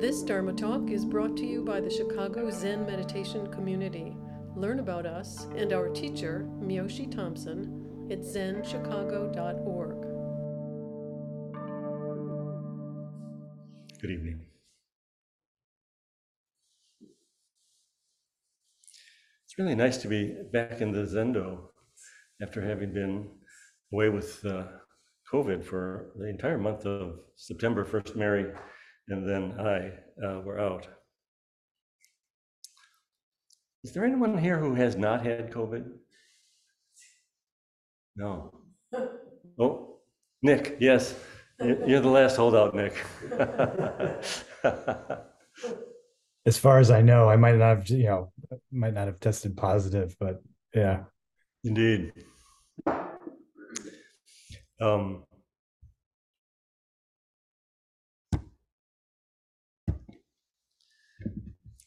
This Dharma Talk is brought to you by the Chicago Zen Meditation Community. Learn about us and our teacher, Myoshi Thompson, at zenchicago.org. Good evening. It's really nice to be back in the Zendo after having been away with uh, COVID for the entire month of September. First, Mary and then I uh, were out. Is there anyone here who has not had COVID? No. Oh, Nick, yes. You're the last holdout, Nick. as far as I know, I might not have, you know, might not have tested positive, but yeah. Indeed. Um,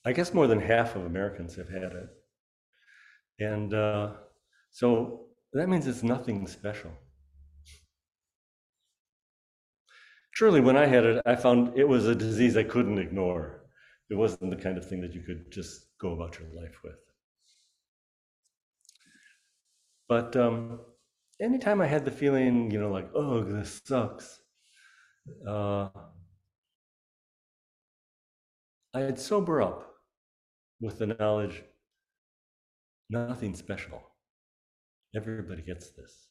I guess more than half of Americans have had it. And uh, so that means it's nothing special. Surely, when I had it, I found it was a disease I couldn't ignore. It wasn't the kind of thing that you could just go about your life with. But um, anytime I had the feeling, you know, like, oh, this sucks, uh, I'd sober up with the knowledge nothing special. Everybody gets this.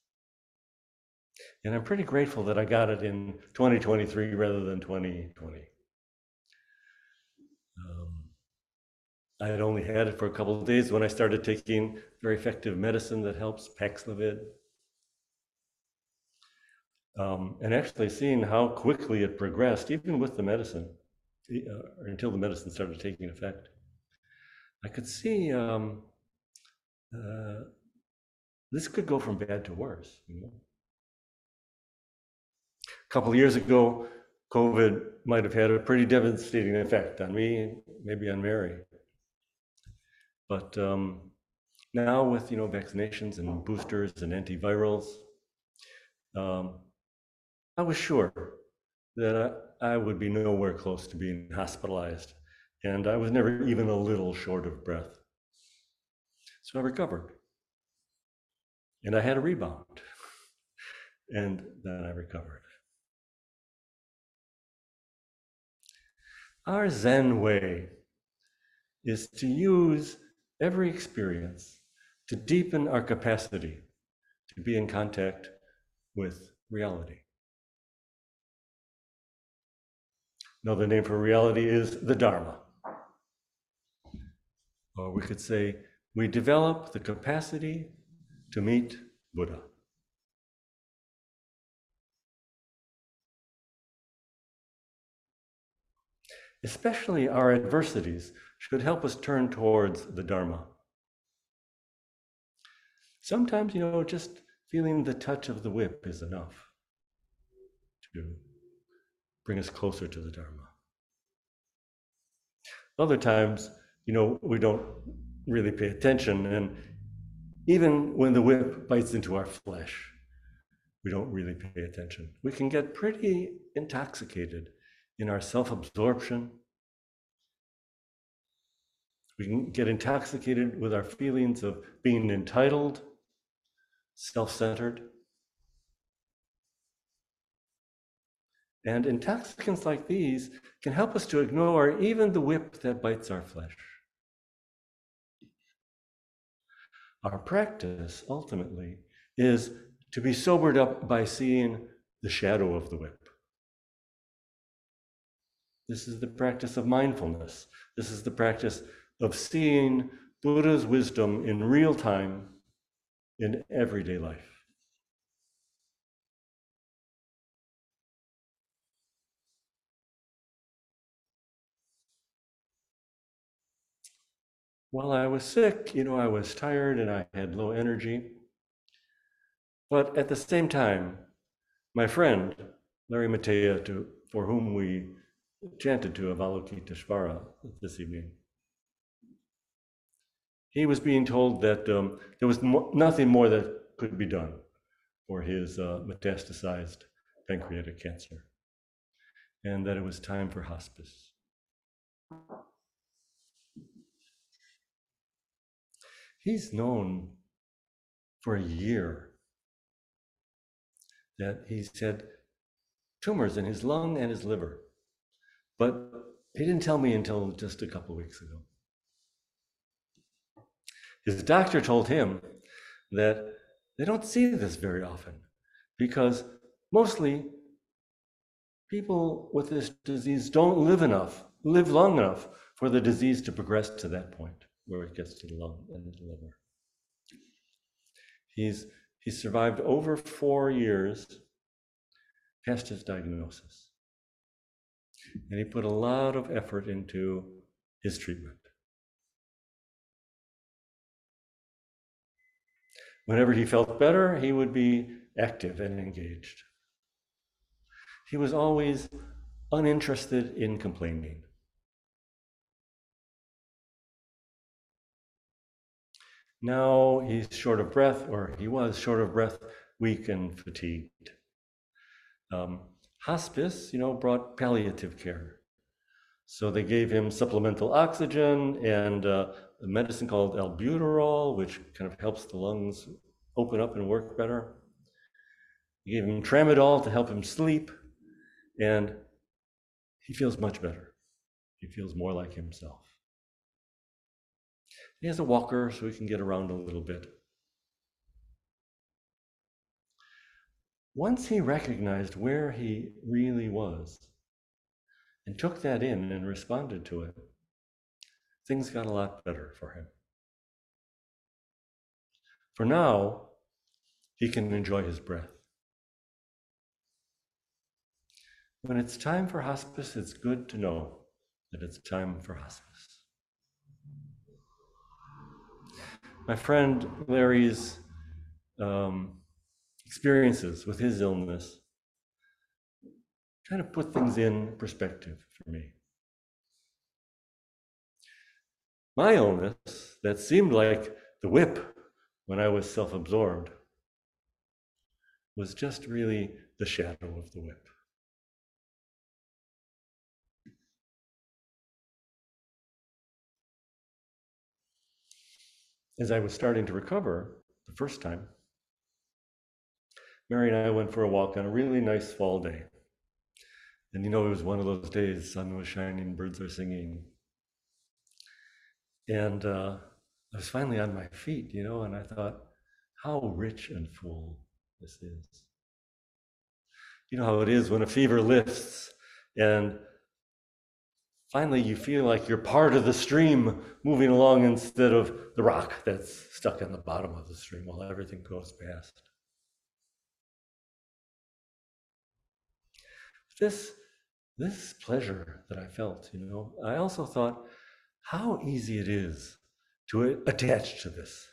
And I'm pretty grateful that I got it in 2023 rather than 2020. Um, I had only had it for a couple of days when I started taking very effective medicine that helps, Paxlovid. Um, and actually seeing how quickly it progressed, even with the medicine, uh, until the medicine started taking effect. I could see um, uh, this could go from bad to worse. You know? A couple years ago, COVID might have had a pretty devastating effect on me, maybe on Mary. But um, now, with you know vaccinations and boosters and antivirals, um, I was sure that I, I would be nowhere close to being hospitalized and I was never even a little short of breath. So I recovered. And I had a rebound. And then I recovered. Our Zen way is to use every experience to deepen our capacity to be in contact with reality. Now, the name for reality is the Dharma. Or we could say, we develop the capacity to meet Buddha. Especially our adversities should help us turn towards the Dharma. Sometimes, you know, just feeling the touch of the whip is enough to bring us closer to the Dharma. Other times, you know, we don't really pay attention. And even when the whip bites into our flesh, we don't really pay attention. We can get pretty intoxicated in our self absorption. We can get intoxicated with our feelings of being entitled, self centered. And intoxicants like these can help us to ignore even the whip that bites our flesh. Our practice ultimately is to be sobered up by seeing the shadow of the whip. This is the practice of mindfulness. This is the practice of seeing Buddha's wisdom in real time in everyday life. While I was sick, you know, I was tired and I had low energy. But at the same time, my friend, Larry Matea, to, for whom we chanted to Avalokiteshvara this evening, he was being told that um, there was mo- nothing more that could be done for his uh, metastasized pancreatic cancer, and that it was time for hospice. He's known for a year that he's had tumors in his lung and his liver. But he didn't tell me until just a couple weeks ago. His doctor told him that they don't see this very often because mostly people with this disease don't live enough, live long enough for the disease to progress to that point where it gets to the lung and the liver. He's, he's survived over four years past his diagnosis. And he put a lot of effort into his treatment. Whenever he felt better, he would be active and engaged. He was always uninterested in complaining. Now he's short of breath, or he was short of breath, weak and fatigued. Um, hospice, you know, brought palliative care. So they gave him supplemental oxygen and uh, a medicine called albuterol, which kind of helps the lungs open up and work better. They gave him tramadol to help him sleep, and he feels much better. He feels more like himself. He has a walker so he can get around a little bit. Once he recognized where he really was and took that in and responded to it, things got a lot better for him. For now, he can enjoy his breath. When it's time for hospice, it's good to know that it's time for hospice. My friend Larry's um, experiences with his illness kind of put things in perspective for me. My illness, that seemed like the whip when I was self absorbed, was just really the shadow of the whip. As I was starting to recover the first time, Mary and I went for a walk on a really nice fall day. And you know, it was one of those days, sun was shining, birds are singing. And uh, I was finally on my feet, you know, and I thought, how rich and full this is. You know how it is when a fever lifts and finally you feel like you're part of the stream moving along instead of the rock that's stuck in the bottom of the stream while everything goes past. This, this pleasure that I felt, you know, I also thought how easy it is to attach to this,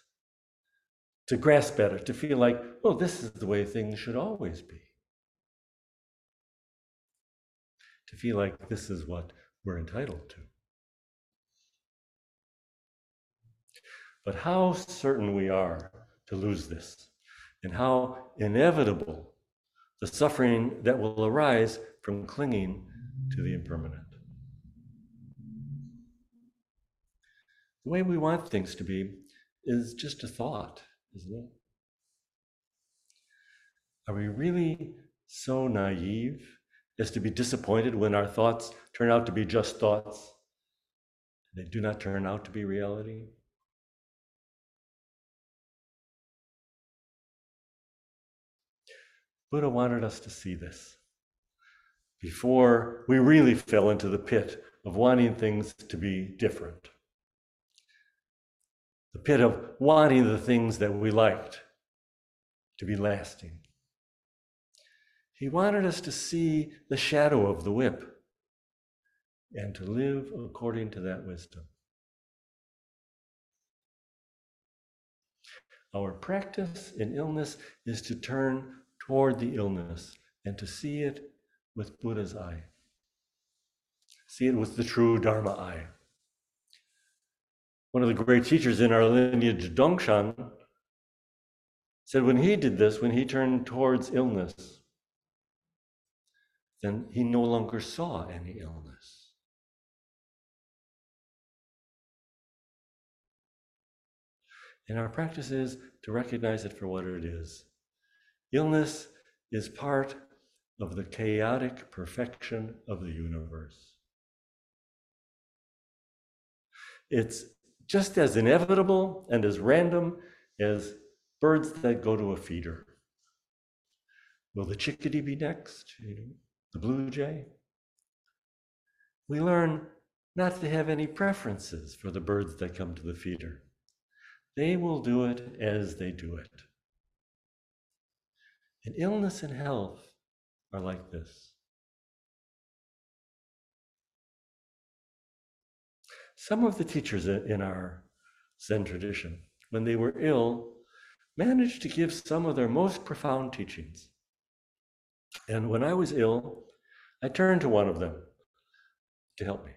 to grasp at it, to feel like, oh, this is the way things should always be. To feel like this is what we're entitled to. But how certain we are to lose this, and how inevitable the suffering that will arise from clinging to the impermanent. The way we want things to be is just a thought, isn't it? Are we really so naive is to be disappointed when our thoughts turn out to be just thoughts. They do not turn out to be reality. Buddha wanted us to see this before we really fell into the pit of wanting things to be different. The pit of wanting the things that we liked to be lasting. He wanted us to see the shadow of the whip and to live according to that wisdom. Our practice in illness is to turn toward the illness and to see it with Buddha's eye. See it with the true Dharma eye. One of the great teachers in our lineage, Dongshan, said when he did this, when he turned towards illness, then he no longer saw any illness. And our practice is to recognize it for what it is. Illness is part of the chaotic perfection of the universe. It's just as inevitable and as random as birds that go to a feeder. Will the chickadee be next? You know? The blue jay? We learn not to have any preferences for the birds that come to the feeder. They will do it as they do it. And illness and health are like this. Some of the teachers in our Zen tradition, when they were ill, managed to give some of their most profound teachings. And when I was ill, I turned to one of them to help me.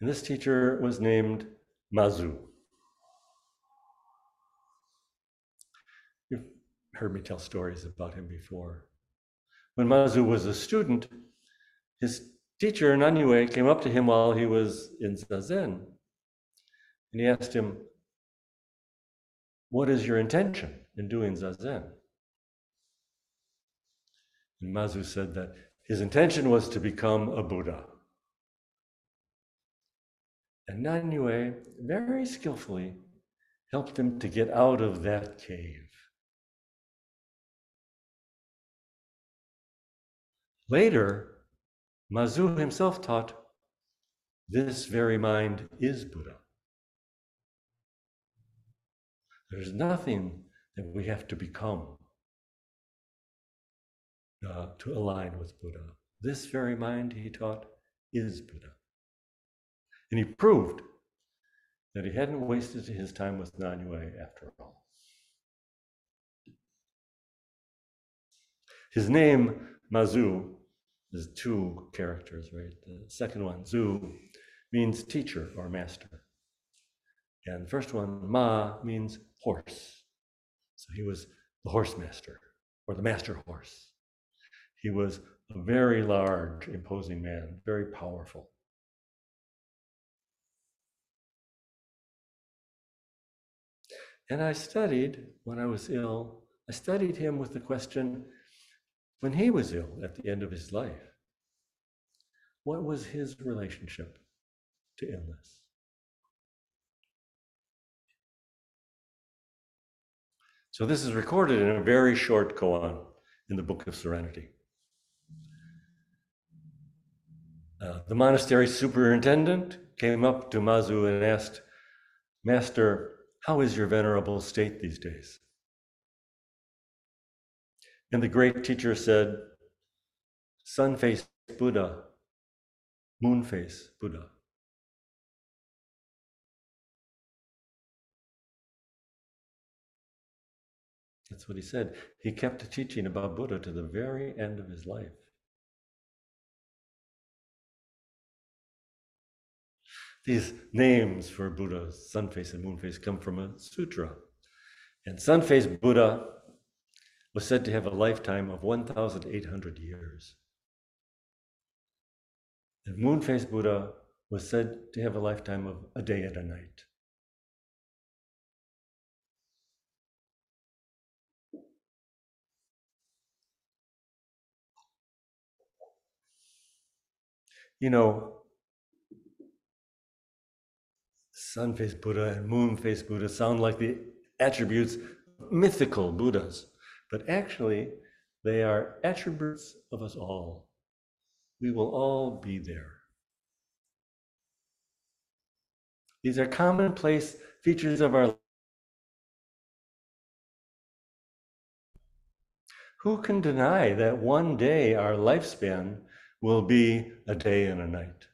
And this teacher was named Mazu. You've heard me tell stories about him before. When Mazu was a student, his teacher, Nanyue, came up to him while he was in Zazen. And he asked him, What is your intention in doing Zazen? And Mazu said that his intention was to become a Buddha. And Nanyue very skillfully helped him to get out of that cave. Later, Mazu himself taught this very mind is Buddha. There's nothing that we have to become uh, to align with Buddha. This very mind, he taught, is Buddha. And he proved that he hadn't wasted his time with Nanyue after all. His name, Mazu, is two characters, right? The second one, Zu, means teacher or master. And the first one, Ma, means horse. So he was the horse master or the master horse. He was a very large, imposing man, very powerful. And I studied, when I was ill, I studied him with the question when he was ill at the end of his life, what was his relationship to illness? So this is recorded in a very short koan in the Book of Serenity. Uh, the monastery superintendent came up to Mazu and asked, Master, how is your venerable state these days? And the great teacher said, Sun face Buddha, moon face Buddha. That's what he said. He kept teaching about Buddha to the very end of his life. These names for Buddhas, sun face and moon face, come from a sutra. And sun face Buddha was said to have a lifetime of 1,800 years. And moon face Buddha was said to have a lifetime of a day and a night. You know, sun faced Buddha and moon faced Buddha sound like the attributes of mythical Buddhas, but actually, they are attributes of us all. We will all be there. These are commonplace features of our life. Who can deny that one day our lifespan will be a day and a night?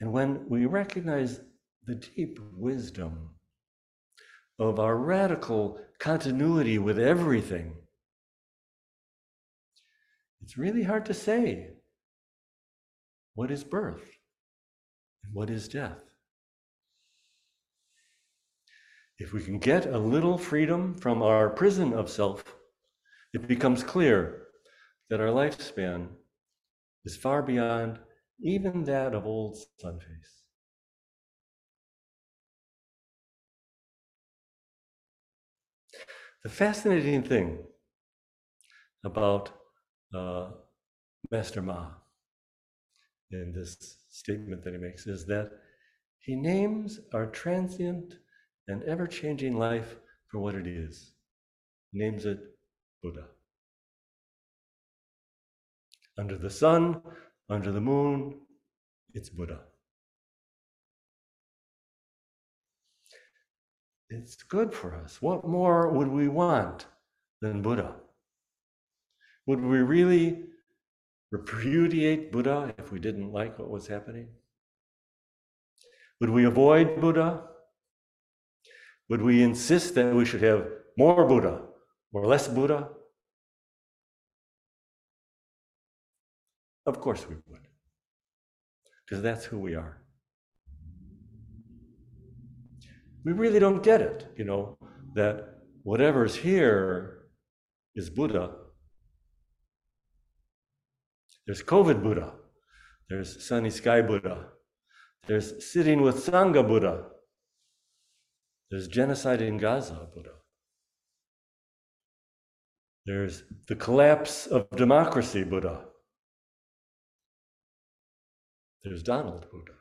And when we recognize the deep wisdom of our radical continuity with everything, it's really hard to say what is birth and what is death. If we can get a little freedom from our prison of self, it becomes clear that our lifespan is far beyond even that of old Sunface. The fascinating thing about uh, Master Ma in this statement that he makes is that he names our transient and ever changing life for what it is. He names it Buddha. Under the sun, under the moon, it's Buddha. It's good for us. What more would we want than Buddha? Would we really repudiate Buddha if we didn't like what was happening? Would we avoid Buddha? Would we insist that we should have more Buddha or less Buddha? Of course we would, because that's who we are. We really don't get it, you know, that whatever's here is Buddha. There's COVID Buddha, there's sunny sky Buddha, there's sitting with Sangha Buddha, there's genocide in Gaza Buddha. There's the collapse of democracy Buddha. There's Donald Buddha.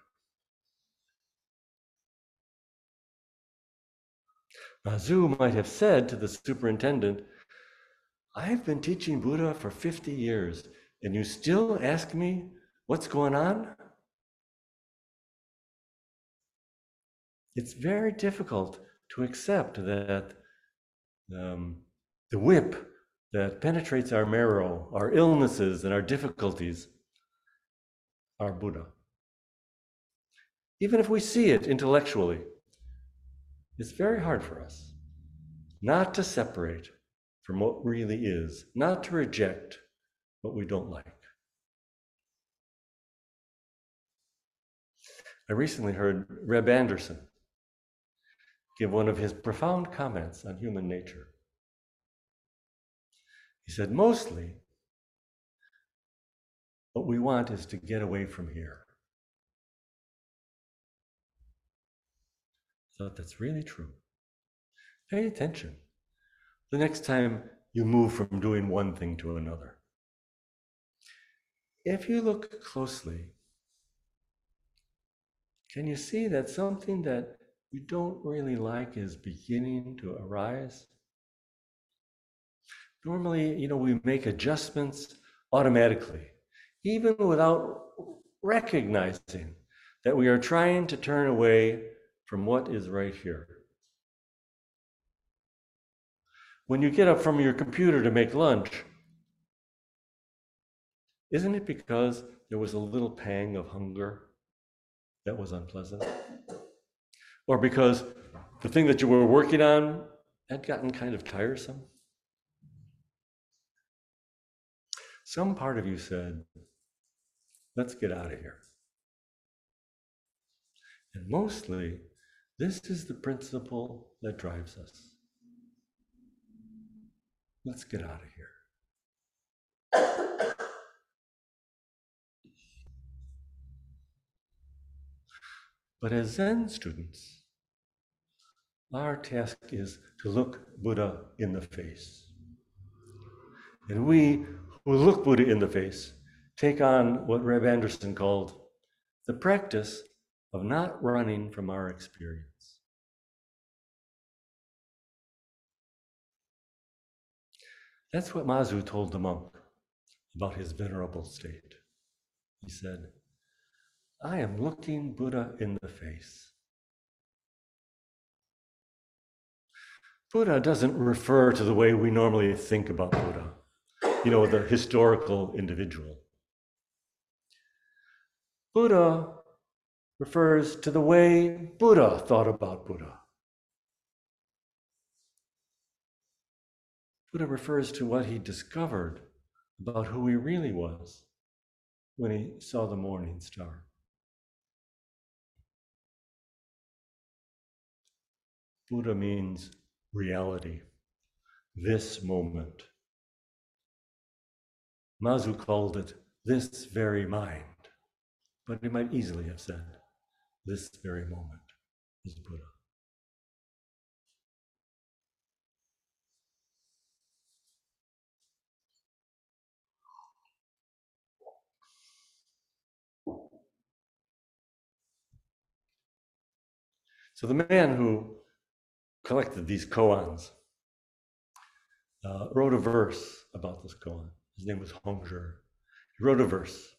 Mazu might have said to the superintendent, I've been teaching Buddha for 50 years, and you still ask me what's going on? It's very difficult to accept that um, the whip that penetrates our marrow, our illnesses, and our difficulties are Buddha. Even if we see it intellectually, it's very hard for us not to separate from what really is, not to reject what we don't like. I recently heard Reb Anderson give one of his profound comments on human nature. He said, mostly, what we want is to get away from here. Thought that's really true. Pay attention the next time you move from doing one thing to another. If you look closely, can you see that something that you don't really like is beginning to arise? Normally, you know, we make adjustments automatically, even without recognizing that we are trying to turn away from what is right here. When you get up from your computer to make lunch, isn't it because there was a little pang of hunger that was unpleasant? Or because the thing that you were working on had gotten kind of tiresome? Some part of you said, let's get out of here. And mostly, this is the principle that drives us. Let's get out of here. But as Zen students, our task is to look Buddha in the face. And we who look Buddha in the face take on what Reb Anderson called the practice of not running from our experience. That's what Mazu told the monk about his venerable state. He said, I am looking Buddha in the face. Buddha doesn't refer to the way we normally think about Buddha you know, the historical individual. Buddha refers to the way Buddha thought about Buddha. Buddha refers to what he discovered about who he really was when he saw the morning star. Buddha means reality, this moment. Mazu called it this very mind. But he might easily have said, This very moment is Buddha. So the man who collected these koans uh, wrote a verse about this koan. His name was Hongzhi. He wrote a verse,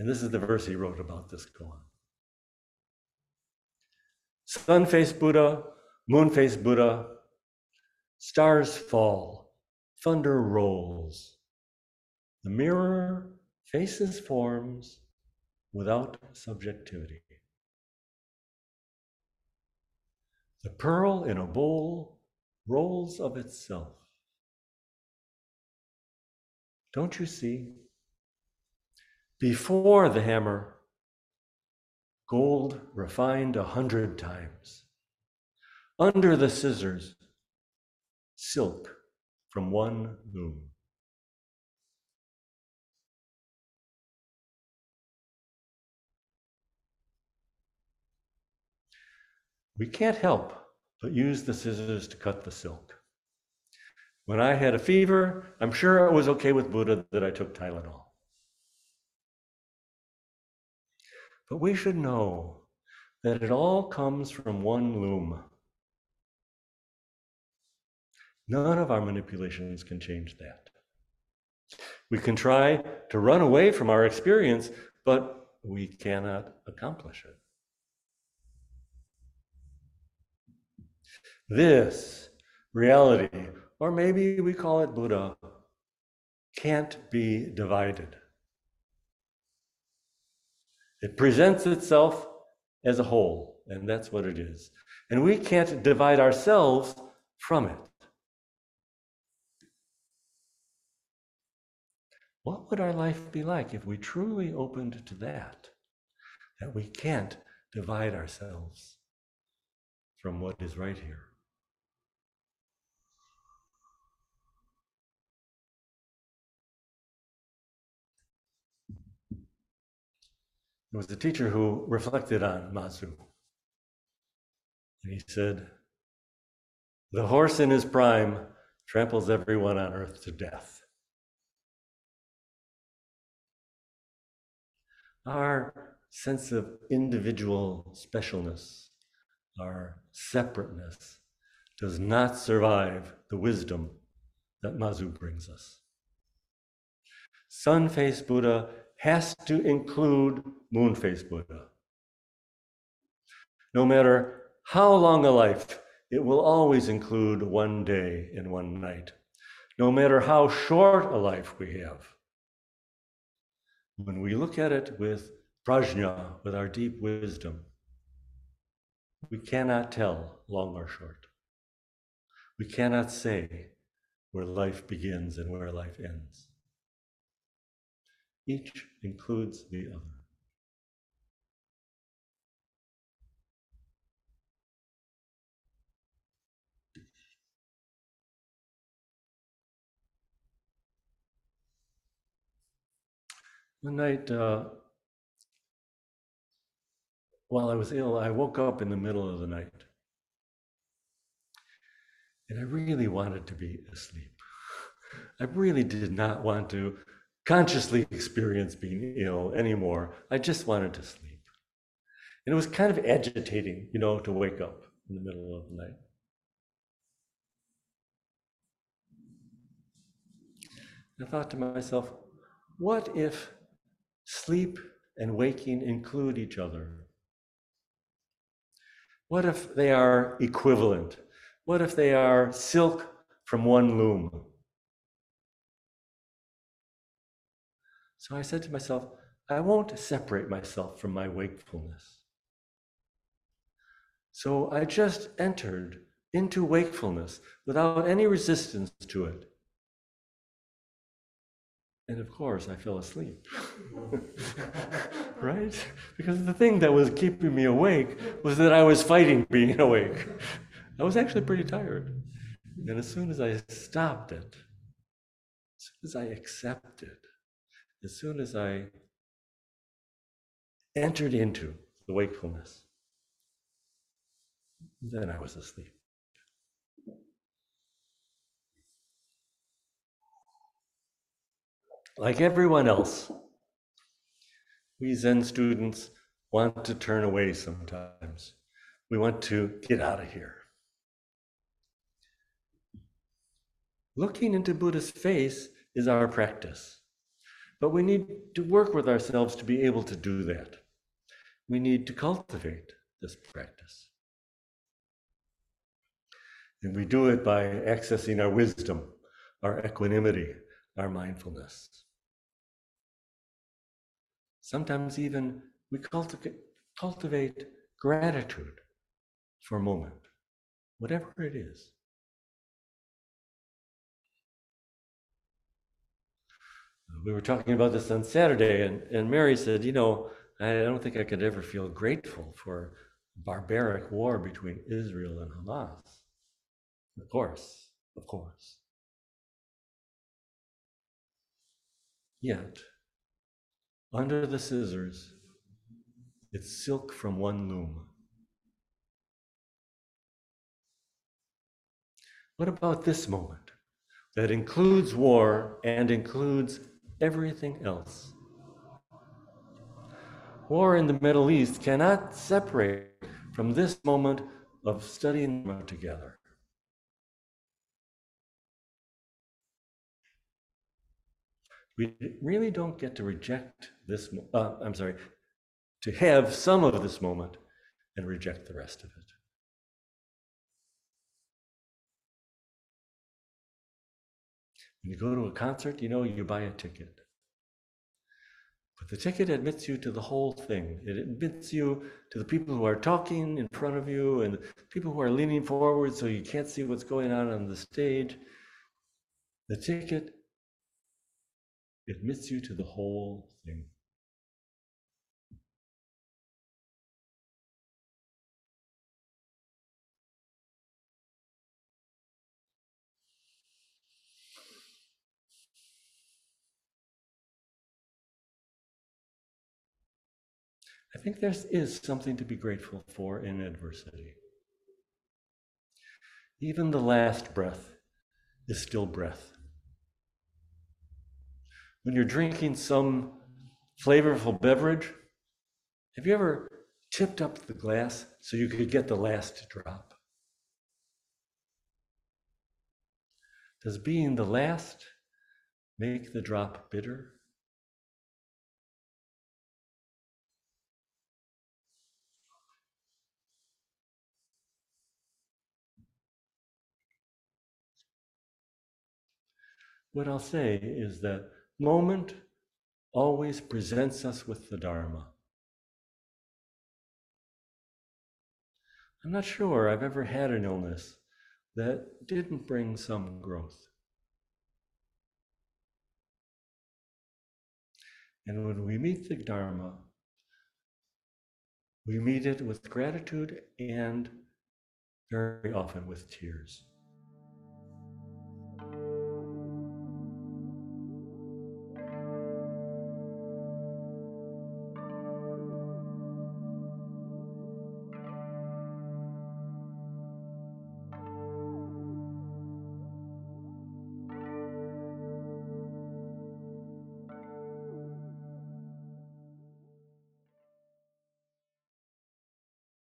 and this is the verse he wrote about this koan. Sun faced Buddha, moon faced Buddha, stars fall, thunder rolls. The mirror faces forms without subjectivity. The pearl in a bowl rolls of itself. Don't you see? Before the hammer, gold refined a hundred times. Under the scissors, silk from one loom. We can't help but use the scissors to cut the silk. When I had a fever, I'm sure it was okay with Buddha that I took Tylenol. But we should know that it all comes from one loom. None of our manipulations can change that. We can try to run away from our experience, but we cannot accomplish it. This reality, or maybe we call it Buddha, can't be divided. It presents itself as a whole, and that's what it is. And we can't divide ourselves from it. What would our life be like if we truly opened to that? That we can't divide ourselves from what is right here. There was a teacher who reflected on Mazu. And he said, The horse in his prime tramples everyone on earth to death. Our sense of individual specialness, our separateness, does not survive the wisdom that Mazu brings us. Sun faced Buddha has to include moon face Buddha. No matter how long a life, it will always include one day and one night, no matter how short a life we have. When we look at it with prajna, with our deep wisdom, we cannot tell long or short. We cannot say where life begins and where life ends. Each includes the other. One night, uh, while I was ill, I woke up in the middle of the night. And I really wanted to be asleep. I really did not want to consciously experience being ill anymore. I just wanted to sleep. And it was kind of agitating, you know, to wake up in the middle of the night. I thought to myself, what if sleep and waking include each other? What if they are equivalent? What if they are silk from one loom? So I said to myself, I won't separate myself from my wakefulness. So I just entered into wakefulness without any resistance to it. And of course, I fell asleep. right? Because the thing that was keeping me awake was that I was fighting being awake. I was actually pretty tired. And as soon as I stopped it, as soon as I accepted as soon as I entered into the wakefulness. Then I was asleep. Like everyone else, we Zen students want to turn away sometimes. We want to get out of here. Looking into Buddha's face is our practice. But we need to work with ourselves to be able to do that. We need to cultivate this practice. And we do it by accessing our wisdom, our equanimity, our mindfulness. Sometimes even we cultivate, cultivate gratitude for a moment, whatever it is. We were talking about this on Saturday, and, and Mary said, You know, I don't think I could ever feel grateful for barbaric war between Israel and Hamas. Of course, of course. Yet, under the scissors, it's silk from one loom. What about this moment that includes war and includes everything else? War in the Middle East cannot separate from this moment of studying together. We really don't get to reject this, uh, I'm sorry, to have some of this moment and reject the rest of it. When you go to a concert, you know, you buy a ticket. But the ticket admits you to the whole thing. It admits you to the people who are talking in front of you and people who are leaning forward so you can't see what's going on on the stage. The ticket admits you to the whole thing. I think there is something to be grateful for in adversity. Even the last breath is still breath. When you're drinking some flavorful beverage, have you ever tipped up the glass so you could get the last drop? Does being the last make the drop bitter? What I'll say is that moment always presents us with the Dharma. I'm not sure I've ever had an illness that didn't bring some growth. And when we meet the Dharma, we meet it with gratitude and very often with tears.